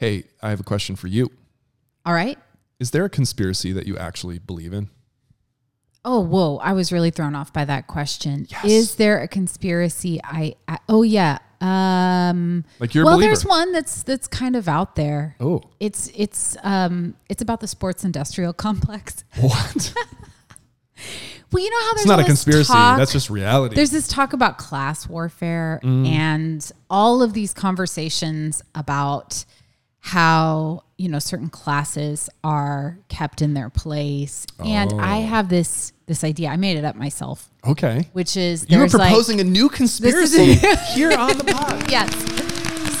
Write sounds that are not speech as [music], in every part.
Hey, I have a question for you. All right. Is there a conspiracy that you actually believe in? Oh, whoa. I was really thrown off by that question. Yes. Is there a conspiracy? I, I oh yeah. Um Like you're Well, there's one that's that's kind of out there. Oh, It's it's um it's about the sports industrial [laughs] complex. what? [laughs] Well, you know how there's it's not a this conspiracy. talk- That's just reality. There's this talk about class warfare Mm. and all of these conversations about how, you know, certain classes are kept in their place. And I Oh. have this this idea. I made it up myself, okay. which is You were there's, like- proposing a new conspiracy [laughs] here on the pod. yes.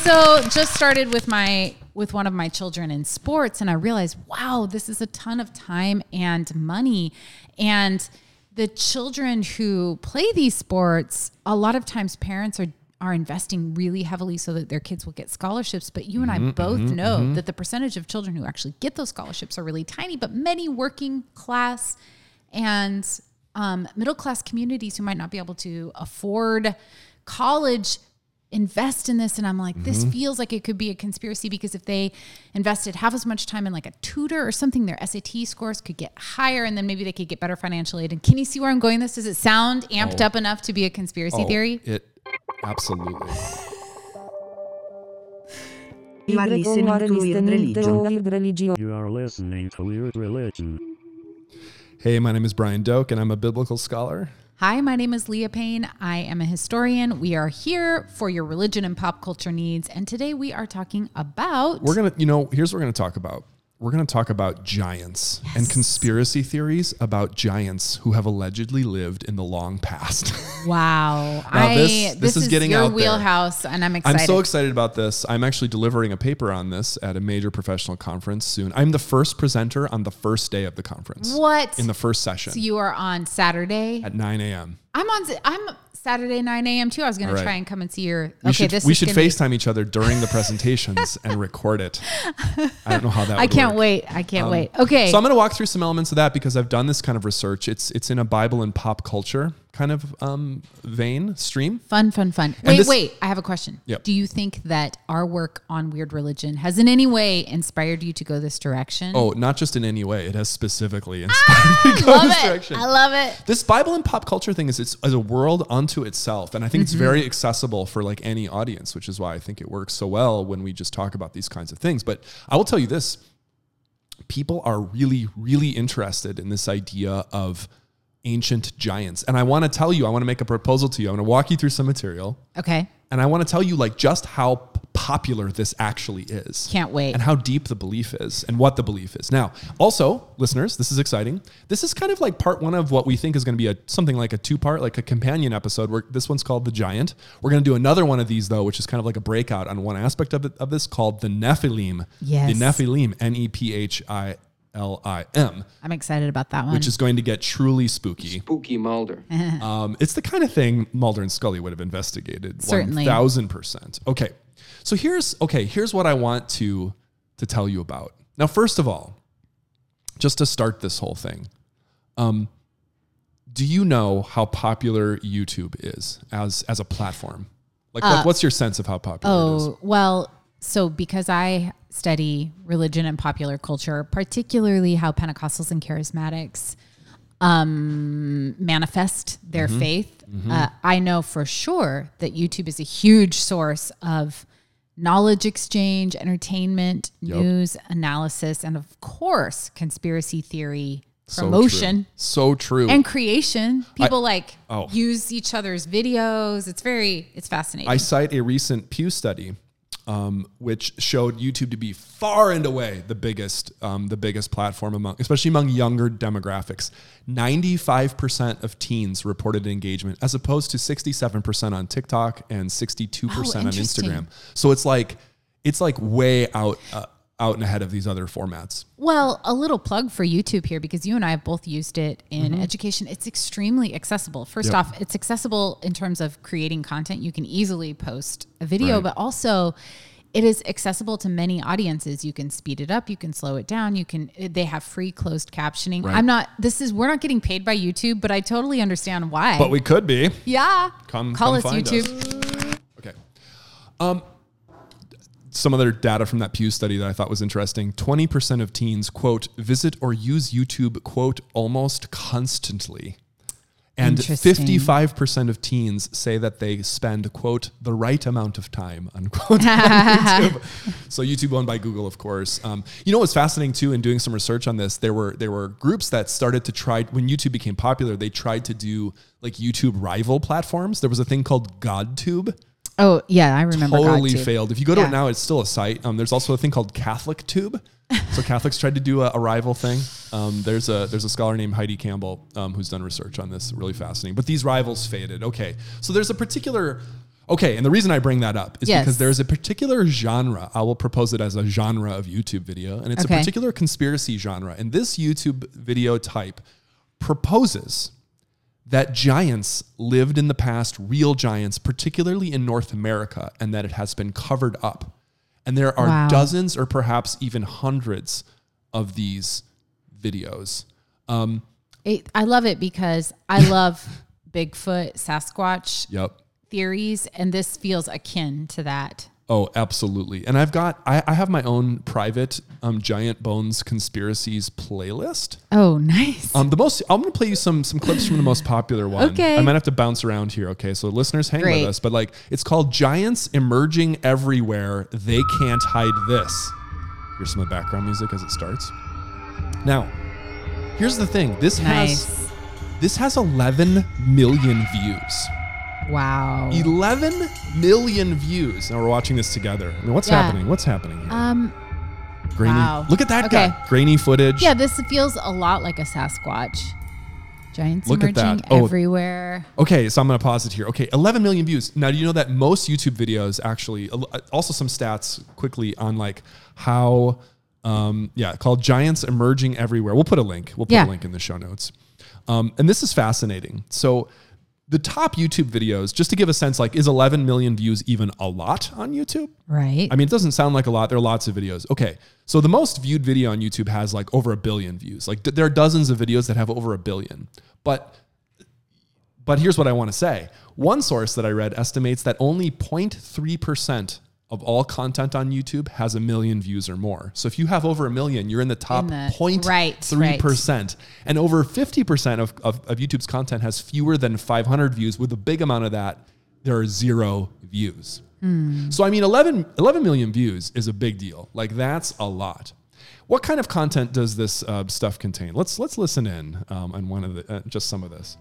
So just started with my with one of my children in sports and I realized, wow, this is a ton of time and money. And the children who play these sports, a lot of times parents are are investing really heavily so that their kids will get scholarships. But you and I mm-hmm, both mm-hmm, know mm-hmm. that the percentage of children who actually get those scholarships are really tiny, but many working class and um, middle class communities who might not be able to afford college invest in this. And i'm like this feels like it could be a conspiracy because if they invested half as much time in like a tutor or something their sat scores could get higher and then maybe they could get better financial aid. And can you see where i'm going this? Does it sound amped Oh. up enough to be a conspiracy Oh, theory? It absolutely. You are listening to Weird Religion. You are listening to Weird Religion. Hey, my name is Brian Doak, and I'm a biblical scholar. hi my name is leah payne i am a historian we are here for your religion and pop culture needs and today we are talking about We're gonna, you know, here's what we're gonna talk about. We're gonna talk about giants and conspiracy theories about giants who have allegedly lived in the long past. [laughs] wow i this- this is getting your out there. wheelhouse and i'm excited. I'm so excited about this. I'm actually delivering a paper on this at a major professional conference soon. I'm the first presenter on the first day of the conference. what In the first session So you are on Saturday. at 9 a.m. I'm on. I'm Saturday 9 a.m. too. I was going All to try and come and see your. We okay, should, this we should gonna be- FaceTime each other during the presentations and record it. [laughs] I don't know how that I can't work. wait. I can't um, wait. Okay. So I'm going to walk through some elements of that because I've done this kind of research. It's it's in a Bible and pop culture kind of um, vein stream. fun, fun, fun. Wait, this- wait. I have a question. Yep. Do you think that our work on weird religion has in any way inspired you to go this direction? Oh, not just in any way. It has specifically inspired me to go this it. direction. I love it. this Bible and pop culture thing is it's as a world unto itself, and I think it's very accessible for like any audience, which is why I think it works so well when we just talk about these kinds of things. But I will tell you this: people are really, really interested in this idea of ancient giants, and I want to tell you, I want to make a proposal to you. I'm going to walk you through some material, Okay. and I want to tell you like just how popular this actually is. Can't wait. And how deep the belief is and what the belief is. Now, also, listeners, this is exciting. This is kind of like part one of what we think is going to be a something like a two-part, like a companion episode where this one's called The Giant. We're going to do another one of these though, which is kind of like a breakout on one aspect of, it, of this called the Nephilim. Yes. The Nephilim, N-E-P-H-I L-I-M, I'm excited about that one. which is going to get truly spooky. Spooky Mulder. [laughs] Um, it's the kind of thing Mulder and Scully would have investigated. Certainly. one thousand percent. Okay, so here's okay. Here's what I want to to tell you about. Now, first of all, just to start this whole thing, um, do you know how popular YouTube is as as a platform? Like, what, what's your sense of how popular it is? Uh, Oh, well, so because I study religion and popular culture, particularly how Pentecostals and charismatics um, manifest their Mm-hmm. faith, uh, I know for sure that YouTube is a huge source of knowledge exchange, entertainment, Yep. news, analysis, and of course, conspiracy theory So promotion. true. So true. And creation, people like oh. use each other's videos. It's very, it's fascinating. I cite a recent Pew study, um, which showed YouTube to be far and away the biggest, um, the biggest platform among, especially among younger demographics. Ninety-five percent of teens reported engagement, as opposed to sixty-seven percent on TikTok and sixty-two percent on Oh. Instagram. So it's like, it's like way out, uh, out and ahead of these other formats. Well, a little plug for YouTube here because you and I have both used it in Mm-hmm. education. It's extremely accessible. First Yep. off, it's accessible in terms of creating content. You can easily post a video, Right. but also it is accessible to many audiences. You can speed it up, you can slow it down, you can they have free closed captioning. Right. I'm not this is we're not getting paid by YouTube, but I totally understand why. But we could be. yeah. Come, Call come us YouTube. Us. Okay. Um, some other data from that Pew study that I thought was interesting. 20% of teens, quote, visit or use YouTube, quote, almost constantly. And 55% of teens say that they spend, quote, the right amount of time, unquote, on [laughs] YouTube. So YouTube owned by Google, of course. Um, you know what's fascinating too, in doing some research on this, there were there were groups that started to try when YouTube became popular, they tried to do like YouTube rival platforms. There was a thing called GodTube Oh yeah, I remember. totally GodTube. failed. If you go to Yeah. it now, it's still a site. Um, there's also a thing called Catholic Tube. [laughs] So Catholics tried to do a, a rival thing. Um, there's a there's a scholar named Heidi Campbell um, who's done research on this. Really fascinating. But these rivals faded. Okay, so there's a particular. Okay, and the reason I bring that up is Yes. because there's a particular genre. I will propose it as a genre of YouTube video, and it's Okay. a particular conspiracy genre. And this YouTube video type proposes that giants lived in the past, real giants, particularly in North America, and that it has been covered up. And there are Wow. dozens or perhaps even hundreds of these videos. Um, It, I love it because I [laughs] love Bigfoot, Sasquatch yep. theories, and this feels akin to that. Oh, absolutely. And I've got, I, I have my own private um, Giant Bones Conspiracies playlist. Oh, nice. Um, the most I'm gonna play you some some clips from the most popular one. Okay. I might have to bounce around here. Okay, so listeners, hang Great. with us. But like, it's called "Giants Emerging Everywhere." They can't hide this. Here's some of the background music as it starts. Now, here's the thing. This has nice. this has 11 million views. Wow. 11 million views. Now we're watching this together. I mean, what's Yeah. happening? What's happening here? Um. grainy. wow. Look at that Okay. guy. Grainy footage. Yeah, this feels a lot like a Sasquatch. Giants Look at emerging that. Oh. everywhere. Okay, so I'm going to pause it here. Okay, 11 million views. Now, do you know that most YouTube videos actually, also some stats quickly on like how, um, yeah, called Giants Emerging Everywhere. We'll put a link. We'll put Yeah. a link in the show notes. Um, and this is fascinating. So, the top YouTube videos, just to give a sense, like, is 11 million views even a lot on YouTube? Right. I mean, it doesn't sound like a lot. There are lots of videos. Okay. So the most viewed video on YouTube has like over a billion views. Like there are dozens of videos that have over a billion. But but here's what I want to say. One source that I read estimates that only 0.3% of all content on YouTube has a million views or more. So if you have over a million, you're in the top In the- 0.3%. And over 50% of, of, of YouTube's content has fewer than 500 views. With a big amount of that, there are zero views. So, I mean, 11, 11 million views is a big deal. Like, that's a lot. What kind of content does this uh, stuff contain? Let's let's listen in um, on one of the uh, just some of this.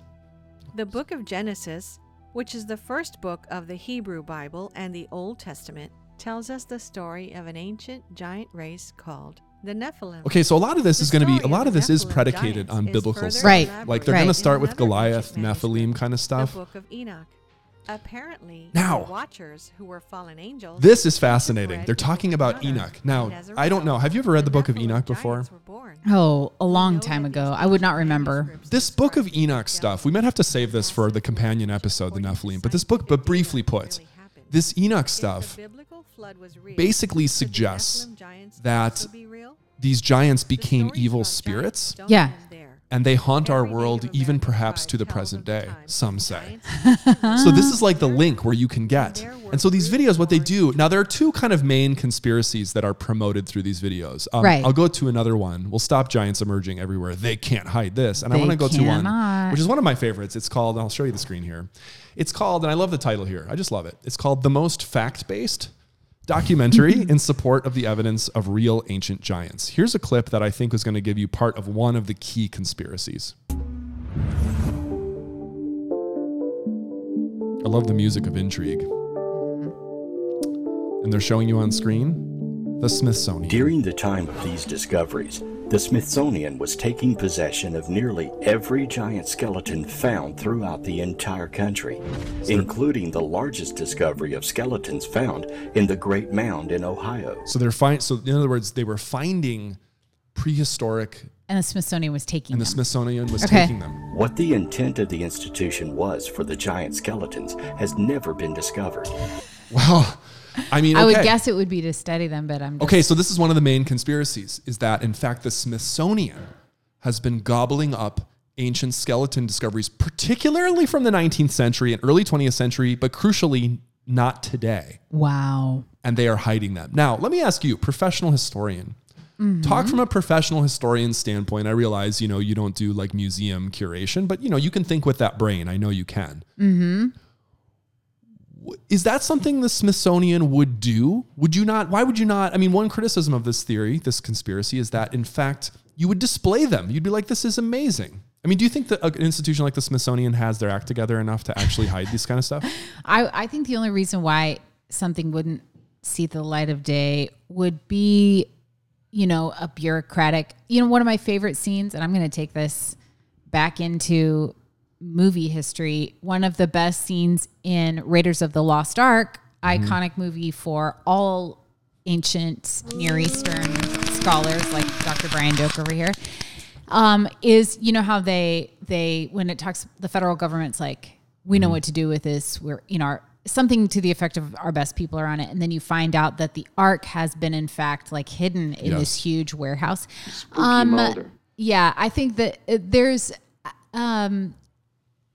The book of Genesis, which is the first book of the Hebrew Bible and the Old Testament, tells us the story of an ancient giant race called the Nephilim. Okay, so a lot of this The is going to be a lot of of the this is predicated on is biblical stuff. Right, Like they're right. going to start with Goliath, Nephilim kind of stuff. The book of Enoch. Apparently, Now- watchers who were fallen angels. This is fascinating. They're talking about Enoch. Now, and as a I don't know. Have you ever read the book of Enoch before? giants were born. oh, a long time ago. I would not remember. This book of Enoch stuff, we might have to save this for the companion episode, the Nephilim. But this book, but briefly put, this Enoch stuff, biblical flood was real, basically suggests that also be real? these giants became evil spirits Yeah. End there. and they haunt our world, even perhaps to the present day, some say. [laughs] So this is like the link where you can get. And so these videos, what they do now, there are two kind of main conspiracies that are promoted through these videos. Um, Right. I'll go to another one. We'll stop giants emerging everywhere. They can't hide this. And I They want to go to one, cannot. which is one of my favorites. It's called. I'll show you the screen here. It's called, and I love the title here. I just love it. It's called the most fact-based documentary [laughs] in support of the evidence of real ancient giants. Here's a clip that I think is going to give you part of one of the key conspiracies. I love the music of intrigue. And they're showing you on screen the Smithsonian. During the time of these discoveries, the Smithsonian was taking possession of nearly every giant skeleton found throughout the entire country, including the largest discovery of skeletons found in the Great Mound in Ohio. so they're find so in other words, they were finding prehistoric And the Smithsonian was taking and the. Smithsonian was Okay. taking them. What the intent of the institution was for the giant skeletons has never been discovered. Well, I mean, I would guess it would be to study them, but I'm just, Okay, so this is one of the main conspiracies is that in fact the Smithsonian has been gobbling up ancient skeleton discoveries, particularly from the 19th century and early 20th century, but crucially not today. Wow. and they are hiding them. Now, let me ask you, professional historian. Mm-hmm. Talk from a professional historian standpoint. I realize, you know, you don't do like museum curation, but you know, you can think with that brain. I know you can. Mm-hmm. Is that something the Smithsonian would do? Would you not? Why would you not? I mean, one criticism of this theory, this conspiracy, is that in fact you would display them. You'd be like, "This is amazing." I mean, do you think that uh, an institution like the Smithsonian has their act together enough to actually hide this kind of stuff? [laughs] I, I think the only reason why something wouldn't see the light of day would be, you know, a bureaucratic. You know, one of my favorite scenes, and I'm going to take this back into movie history. One of the best scenes in Raiders of the Lost Ark, iconic movie for all ancient Near Eastern scholars like Dr. Brian Doak over here. Um, is you know how they they when it talks the federal government's like we know what to do with this we're you know our, something to the effect of our best people are on it and then you find out that the ark has been in fact like hidden in Yes. this huge warehouse um yeah i think that uh, there's um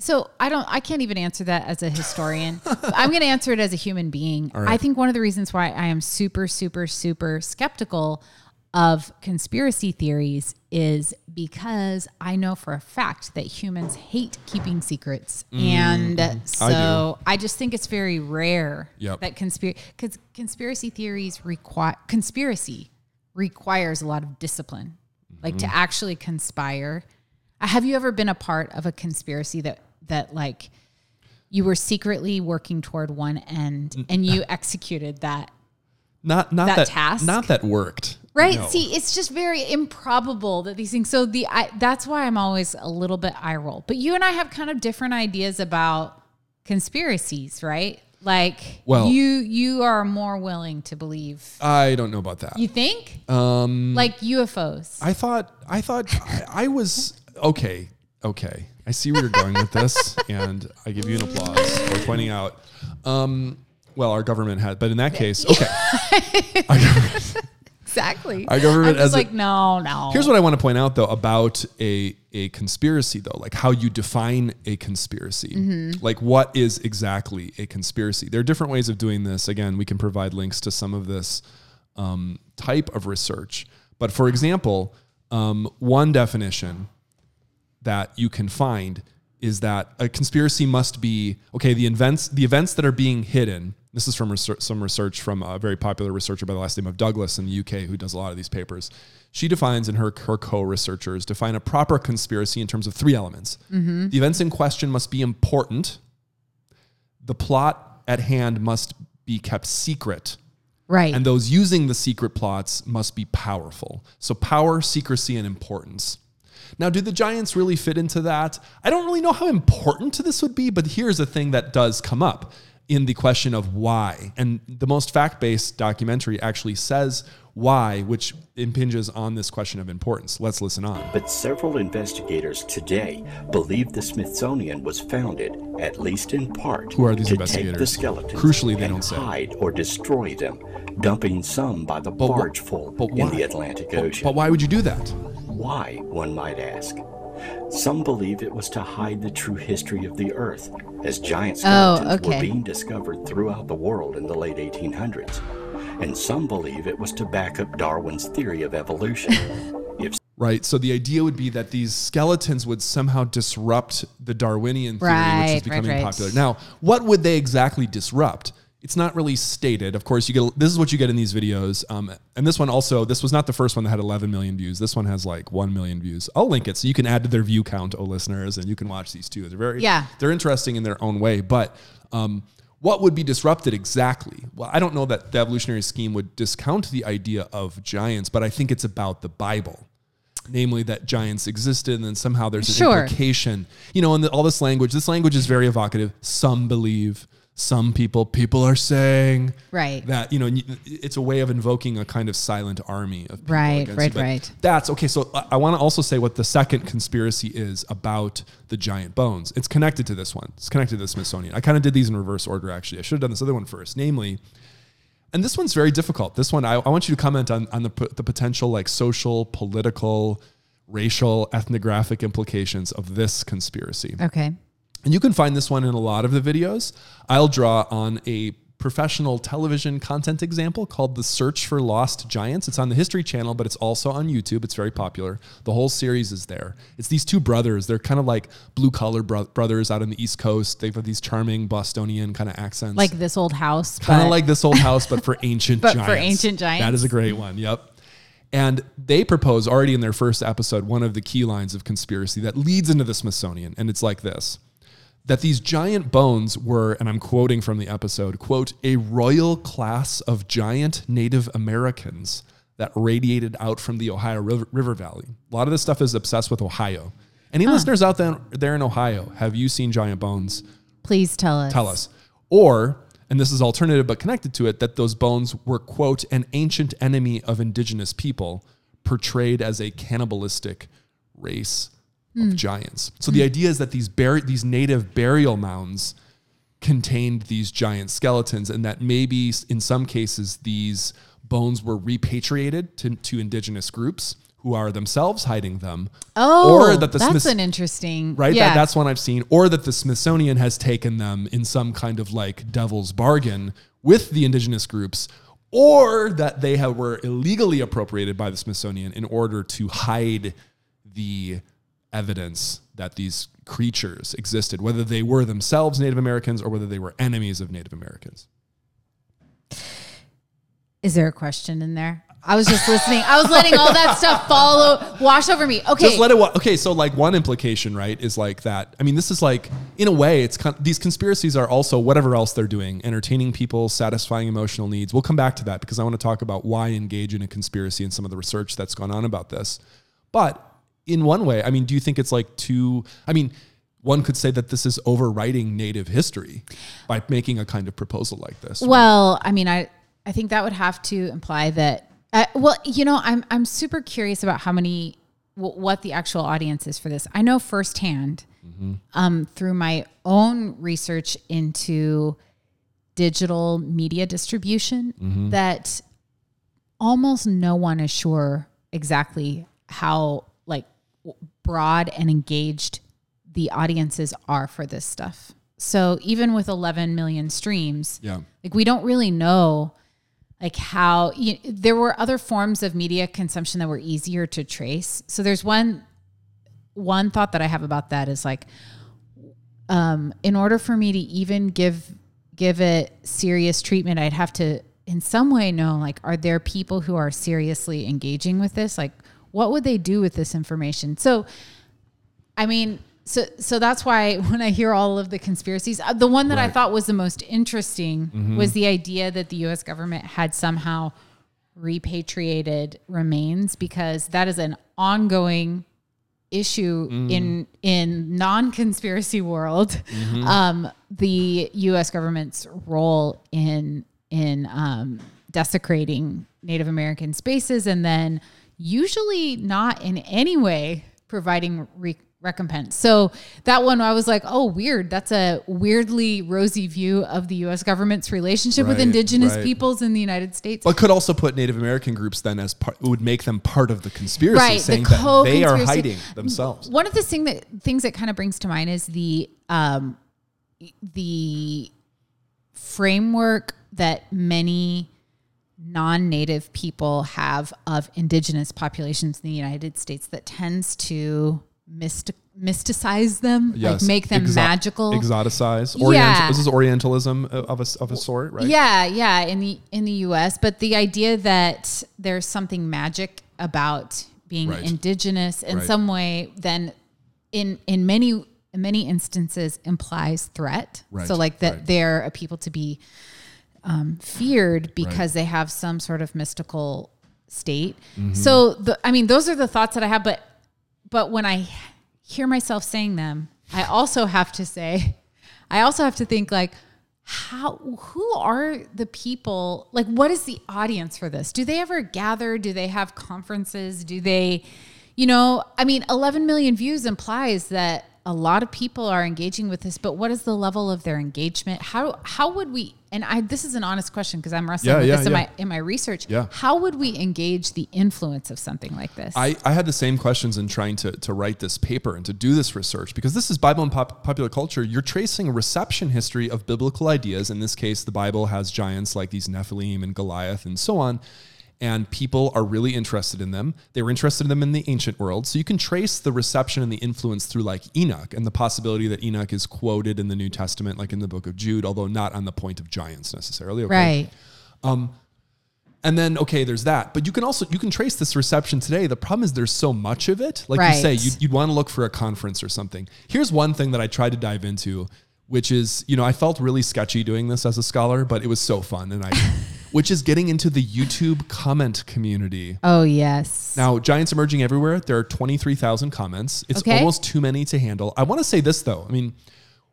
so I don't I can't even answer that as a historian. [laughs] I'm going to answer it as a human being. I think one of the reasons why I am super super super skeptical of conspiracy theories is because I know for a fact that humans hate keeping secrets. And so I, just think it's very rare Yep. that conspiracy cuz conspiracy theories require conspiracy requires a lot of discipline. Like to actually conspire. Have you ever been a part of a conspiracy that that like you were secretly working toward one end and you executed that Not not That that, task? Not that worked. right No. see it's just very improbable that these things so the I, that's why i'm always a little bit eye roll but you and i have kind of different ideas about conspiracies right like Well- you you are more willing to believe I don't know about that. you think Um, like ufos I thought I thought I, I was okay. Okay, I see where you're going with this, [laughs] and I give you an applause for pointing out. Um, well, our government had, but in that case, okay. [laughs] Our government- exactly Our government as a- like no no Here's what I want to point out though about a a conspiracy though, like how you define a conspiracy. Like what is exactly a conspiracy? There are different ways of doing this. Again, we can provide links to some of this um, type of research. But for example, um, one definition that you can find is that a conspiracy must be okay. The events, the events that are being hidden. This is from research, some research from a very popular researcher by the last name of Douglas in the UK, who does a lot of these papers. She defines, and her her co-researchers define a proper conspiracy in terms of three elements. Mm-hmm. The events in question must be important. The plot at hand must be kept secret right and those using the secret plots must be powerful. So power, secrecy, and importance. Now, do the giants really fit into that? I don't really know how important this would be, but here's a thing that does come up in the question of why. And the most fact based documentary actually says why, which impinges on this question of importance. Let's listen on. But several investigators today believe the Smithsonian was founded, at least in part, Who are these to take the skeletons Crucially, they and don't say. hide or destroy them, dumping some by the wh- bargeful but in the Atlantic But, Ocean. but why would you do that? Why, one might ask? Some believe it was to hide the true history of the Earth, as giant oh, skeletons okay. were being discovered throughout the world in the late 1800s. And some believe it was to back up Darwin's theory of evolution. [laughs] if Right. So the idea would be that these skeletons would somehow disrupt the Darwinian theory, which Right, is right, becoming right. popular. Now, what would they exactly disrupt? It's not really stated. Of course, you get this is what you get in these videos. Um, and this one also, this was not the first one that had 11 million views. This one has like 1 million views. I'll link it so you can add to their view count, oh listeners, and you can watch these too. They're very, Yeah. they're interesting in their own way. But um, what would be disrupted exactly? Well, I don't know that the evolutionary scheme would discount the idea of giants, but I think it's about the Bible namely that giants existed and then somehow there's an Sure. implication you know and the, all this language this language is very evocative some believe some people people are saying Right. that you know it's a way of invoking a kind of silent army of people Right, right. Right. that's okay so I, I want to also say what the second conspiracy is about the giant bones it's connected to this one it's connected to the smithsonian i kind of did these in reverse order actually i should have done this other one first namely and this one's very difficult. This one, I, I want you to comment on, on the, the potential like social, political, racial, ethnographic implications of this conspiracy. okay And you can find this one in a lot of the videos. I'll draw on a professional television content example called The Search for Lost Giants. It's on the History Channel, but it's also on YouTube. It's very popular. The whole series is there. It's these two brothers. They're kind of like blue collar bro- brothers out on the East Coast. They've got these charming Bostonian kind of accents. Like this old house. kind of like this old house, but for [laughs] ancient But for ancient giants. That is a great one. Yep. And they propose already in their first episode one of the key lines of conspiracy that leads into the Smithsonian. And it's like this that these giant bones were, and I'm quoting from the episode, quote, a royal class of giant Native Americans that radiated out from the Ohio River, River Valley. A lot of this stuff is obsessed with Ohio. Any listeners out there, there in Ohio, have you seen giant bones? Please tell us. tell us. Or, and this is alternative but connected to it, that those bones were, quote, an ancient enemy of indigenous people portrayed as a cannibalistic race of mm. giants. So the mm. idea is that these bur- these native burial mounds contained these giant skeletons and that maybe in some cases these bones were repatriated to, to indigenous groups who are themselves hiding them Oh, or that the that's Smiths- an interesting right? Yeah. That, that's one I've seen. Or that the Smithsonian has taken them in some kind of like devil's bargain with the indigenous groups, or that they have, were illegally appropriated by the Smithsonian in order to hide the evidence that these creatures existed, whether they were themselves Native Americans or whether they were enemies of Native Americans. Is there a question in there? I was just listening. I was letting all that stuff follow wash over me. Okay. Just let it. Wa- okay, so like one implication, right, is like that. I mean, this is like in a way, it's con- these conspiracies are also whatever else they're doing, entertaining people, satisfying emotional needs. We'll come back to that because I want to talk about why engage in a conspiracy and some of the research that's gone on about this. But in one way, I mean, do you think it's like too? I mean. One could say that this is overwriting native history by making a kind of proposal like this. Well, I mean, I I think that would have to imply that. Uh, well, you know, I'm I'm super curious about how many wh- what the actual audience is for this. I know firsthand um, through my own research into digital media distribution that almost no one is sure exactly how like w- broad and engaged the audiences are for this stuff. So even with 11 million streams, yeah. like we don't really know like how you, there were other forms of media consumption that were easier to trace. So there's one one thought that I have about that is like um in order for me to even give give it serious treatment, I'd have to in some way know like are there people who are seriously engaging with this? Like what would they do with this information? So I mean, so so that's why [laughs] when I hear all of the conspiracies, uh, the one that I thought was the most interesting was the idea that the U.S. government had somehow repatriated remains because that is an ongoing issue in in non-conspiracy world. [laughs] Um, the U.S. government's role in in um, desecrating Native American spaces and then usually not in any way providing re- recompense. So that one I was like, oh, weird. That's a weirdly rosy view of the U.S. government's relationship with indigenous right. peoples in the United States. But could also put Native American groups then as part, would make them part of the conspiracy, Right, the saying that they are hiding themselves. One of the thing that things that kind of brings to mind is the um, the framework that many non-native people have of indigenous populations in the United States that tends to myst- mysticize them, like make them Exo- magical. exoticize. Yeah. Oriental, This is Orientalism uh, of a, of a sort, right? Yeah, yeah, in the in the US, but the idea that there's something magic about being Right. indigenous in Right. some way then in in many in many instances implies threat. Right, So like that they're a people to be um, feared because they have some sort of mystical state. Mm-hmm. So the I mean those are the thoughts that I have but but when I hear myself saying them, I also have to say I also have to think like how who are the people like what is the audience for this do they ever gather do they have conferences do they you know i mean 11 million views implies that a lot of people are engaging with this, but what is the level of their engagement? How how would we? And I this is an honest question because I'm wrestling Yeah, with yeah, this in yeah. my in my research. Yeah. How would we engage the influence of something like this? I, I had the same questions in trying to, to write this paper and to do this research because this is Bible and pop, popular culture. You're tracing a reception history of biblical ideas. In this case, the Bible has giants like these Nephilim and Goliath and so on. And people are really interested in them. They were interested in them in the ancient world. So you can trace the reception and the influence through like Enoch and the possibility that Enoch is quoted in the New Testament, like in the book of Jude, although not on the point of giants necessarily. Okay? right. Um, and then okay, there's that. But you can also you can trace this reception today. The problem is there's so much of it. Like you say, you'd, you'd want to look for a conference or something. Here's one thing that I tried to dive into, which is you know I felt really sketchy doing this as a scholar, but it was so fun, and I, which is getting into the YouTube comment community. Oh yes. Now, Giants emerging everywhere. There are 23,000 comments. It's Okay. almost too many to handle. I want to say this though. I mean,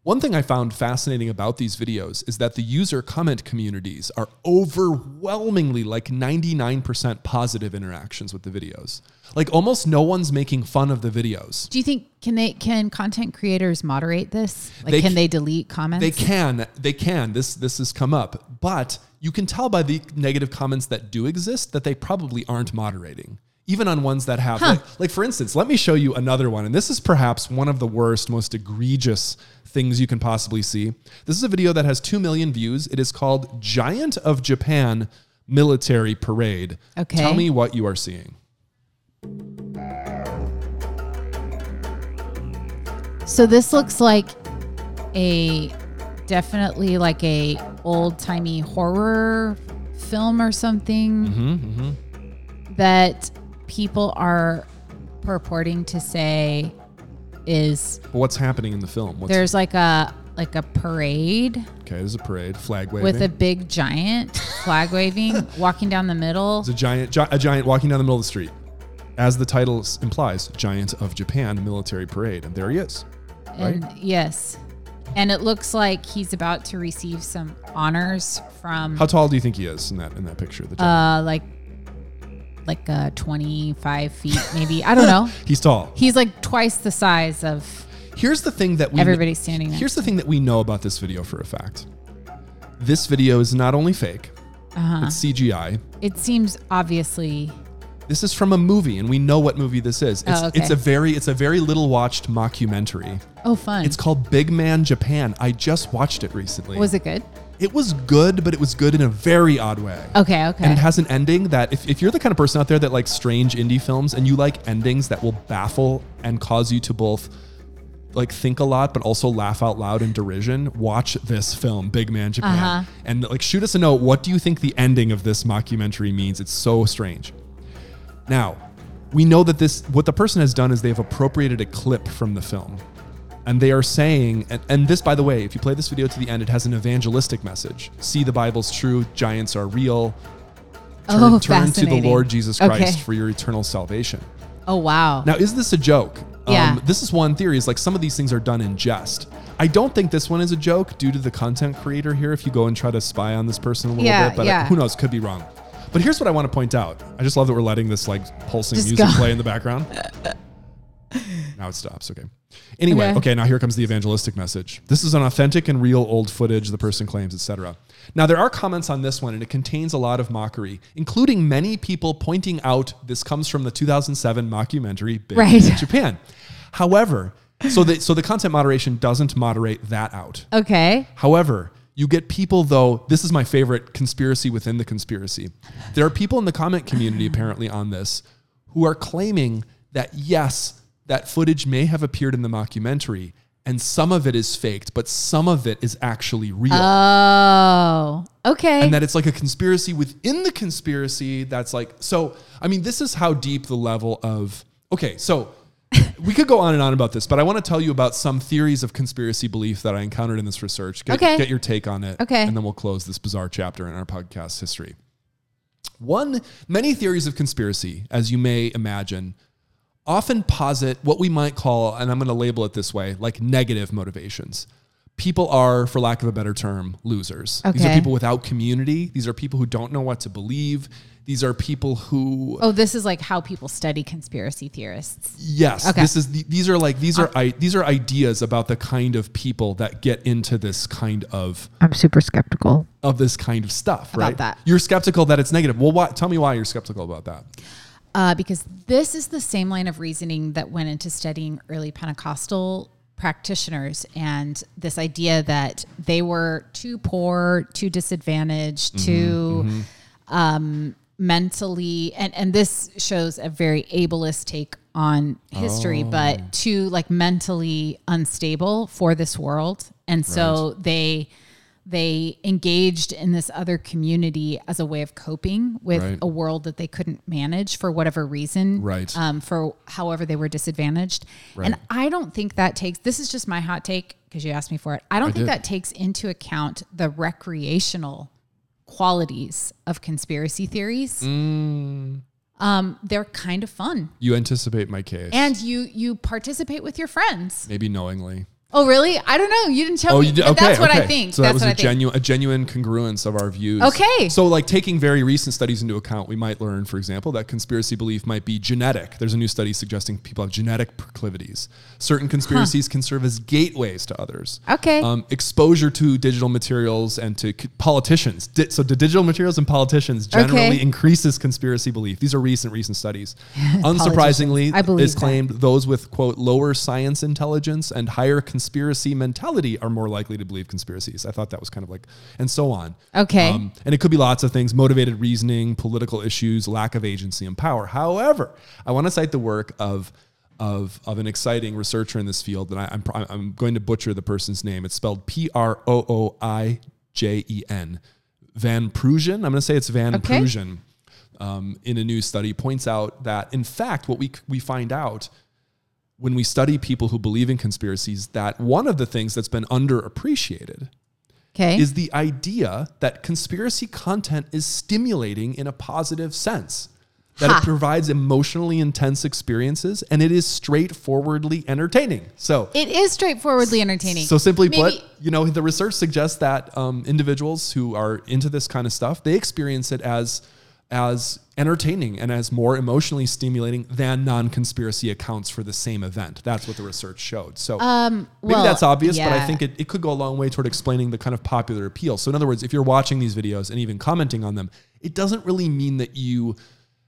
one thing I found fascinating about these videos is that the user comment communities are overwhelmingly like 99% positive interactions with the videos. Like almost no one's making fun of the videos. Do you think can they can content creators moderate this? Like They can c- they delete comments? They can, they can. This this has come up, but you can tell by the negative comments that do exist that they probably aren't moderating. Even on ones that have, like, like for instance, let me show you another one, and this is perhaps one of the worst, most egregious things you can possibly see. This is a video that has two million views. It is called "Giant of Japan Military Parade." Okay. Tell me what you are seeing. So this looks like a definitely like a old timey horror film or something Mm-hmm, that people are purporting to say is what's happening in the film? What's, there's like a like a parade okay, there's a parade, flag waving. with a big giant flag [laughs] waving walking down the middle. It's a giant, gi- a giant walking down the middle of the street. As the title s- implies, Giant of Japan Military Parade. And there he is. And yes. And it looks like he's about to receive some honors from How tall do you think he is in that in that picture? The giant? uh like like uh 25 feet maybe. I don't know. [laughs] He's tall. He's like twice the size of Here's the thing that we everybody standing there. Here's the thing that we know about this video for a fact. This video is not only fake, Uh-huh. it's CGI. It seems obviously This is from a movie, and we know what movie this is. It's, Oh, okay. it's a very it's a very little watched mockumentary. oh fun. It's called Big Man Japan. I just watched it recently. was it good? It was good, but it was good in a very odd way. Okay, okay. And it has an ending that if, if you're the kind of person out there that likes strange indie films and you like endings that will baffle and cause you to both like think a lot but also laugh out loud in derision, watch this film, Big Man Japan. Uh-huh. And like shoot us a note. What do you think the ending of this mockumentary means? It's so strange. Now, we know that this what the person has done is they've appropriated a clip from the film. And they are saying, and, and this, by the way, if you play this video to the end, it has an evangelistic message. See, the Bible's true. Giants are real. Turn, Oh, turn to the. Lord Jesus Christ Okay. for your eternal salvation. oh wow. Now, is this a joke? Um, Yeah. this is one theory. Is like some of these things are done in jest. I don't think this one is a joke due to the content creator here. If you go and try to spy on this person a little Yeah, bit, but yeah. who knows? Could be wrong. But here's what I want to point out. I just love that we're letting this like pulsing Just music go. play in the background. [laughs] now it stops. Okay. Anyway, Okay. okay. Now here comes the evangelistic message. This is an authentic and real old footage. The person claims, etc. Now there are comments on this one, and it contains a lot of mockery, including many people pointing out this comes from the 2007 mockumentary Big Right. in Japan. However, so the so the content moderation doesn't moderate that out. okay. However, you get people though, this is my favorite conspiracy within the conspiracy. There are people in the comment community apparently on this who are claiming that yes, that footage may have appeared in the mockumentary and some of it is faked, but some of it is actually real. Oh. Okay. and that it's like a conspiracy within the conspiracy that's like so i mean this is how deep the level of okay so [laughs] we could go on and on about this but i want to tell you about some theories of conspiracy belief that i encountered in this research get, Okay. get your take on it Okay. and then we'll close this bizarre chapter in our podcast history one many theories of conspiracy as you may imagine often posit what we might call and i'm going to label it this way like negative motivations people are, for lack of a better term, losers. These are people without community. These are people who don't know what to believe. These are people who Oh, this is like how people study conspiracy theorists. Yes, Okay. this is the, these are like these are I, these are ideas about the kind of people that get into this kind of I'm super skeptical. of this kind of stuff, About right? that. You're skeptical that it's negative. Well, why, tell me why you're skeptical about that. Uh, because this is the same line of reasoning that went into studying early Pentecostal practitioners and this idea that they were too poor, too disadvantaged, too um, mentally, and, and this shows a very ableist take on history, but too like mentally unstable for this world. And so they they engaged in this other community as a way of coping with Right. a world that they couldn't manage for whatever reason Right. um, for however they were disadvantaged and i don't think that takes this is just my hot take because you asked me for it i don't think did. that takes into account the recreational qualities of conspiracy theories Mm. um, they're kind of fun You anticipate my case, and you you participate with your friends maybe knowingly. Oh really i don't know you didn't tell Oh, me you did. Okay, that's what i think So that that's was a I think. genuine, a genuine congruence of our views. Okay. So, like taking very recent studies into account, we might learn, for example, that conspiracy belief might be genetic. There's a new study suggesting people have genetic proclivities. Certain conspiracies can serve as gateways to others. Okay. Um, exposure to digital materials and to c- politicians. Di- so, the digital materials and politicians generally Okay. increases conspiracy belief. These are recent, recent studies. [laughs] Unsurprisingly, I believe it's that. claimed those with quote lower science intelligence and higher conspiracy mentality are more likely to believe conspiracies. I thought that was kind of like, and so on. Um, Okay. and it could be lots of things: motivated reasoning, political issues, lack of agency and power. However, I want to cite the work of. Of, of an exciting researcher in this field, and I, I'm, I'm going to butcher the person's name. It's spelled P R O O I J E N. Van Prugen. I'm going to say it's Van Okay. Prugen um, in a new study points out that in fact what we we find out when we study people who believe in conspiracies that one of the things that's been underappreciated okay. is the idea that conspiracy content is stimulating in a positive sense that Ha. it provides emotionally intense experiences and it is straightforwardly entertaining. So it is straightforwardly entertaining. so simply Maybe- put, you know, the research suggests that um, individuals who are into this kind of stuff, they experience it as as entertaining and as more emotionally stimulating than non-conspiracy accounts for the same event. That's what the research showed. So Um, maybe well, that's obvious, but I think it, it could go a long way toward explaining the kind of popular appeal. So in other words, if you're watching these videos and even commenting on them, it doesn't really mean that you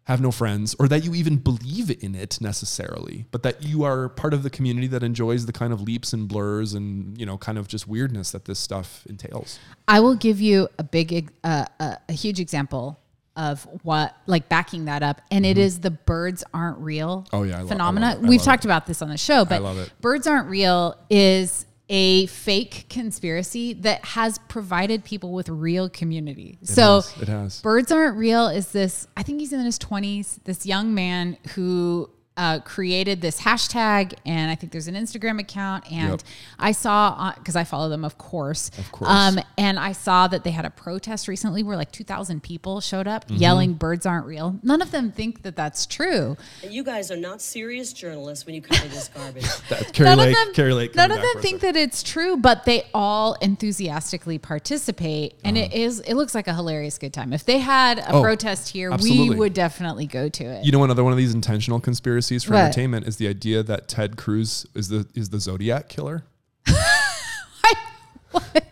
have no friends or that you even believe in it necessarily, but that you are part of the community that enjoys the kind of leaps and blurs and, you know, kind of just weirdness that this stuff entails. I will give you a big, uh, a, a huge example of what, like backing that up, and it is the birds aren't real. Mm-hmm. Oh, yeah, I lo- phenomena. love We've talked it. about this on the show, but it. birds aren't real is a fake conspiracy that has provided people with real community. so has. It has. birds aren't real is this i think he's in his 20s this young man who uh, created this hashtag and i think there's an instagram account and Yep. i saw because i follow them of course Of course. um, and i saw that they had a protest recently where like 2000 people showed up Mm-hmm. yelling birds aren't real none of them think that that's true You guys are not serious journalists when you cover this garbage. [laughs] That, Kari none Lake, of them, Kari Lake. none of them think that it's true, but they all enthusiastically participate, and it is. It looks like a hilarious good time. If they had a Uh-huh. Oh, protest here, absolutely. we would definitely go to it. You know, another one of these intentional conspiracies for What? entertainment is the idea that Ted Cruz is the is the Zodiac killer. [laughs] what?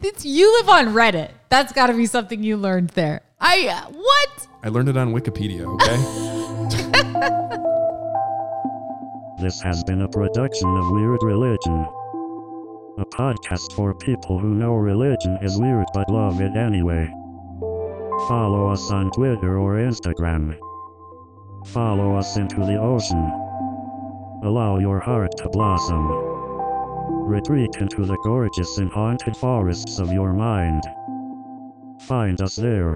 It's, you live on Reddit. That's got to be something you learned there. I uh, what? I learned it on Wikipedia. Okay. [laughs] This has been a production of Weird Religion. A podcast for people who know religion is weird but love it anyway. Follow us on Twitter or Instagram. Follow us into the ocean. Allow your heart to blossom. Retreat into the gorgeous and haunted forests of your mind. Find us there.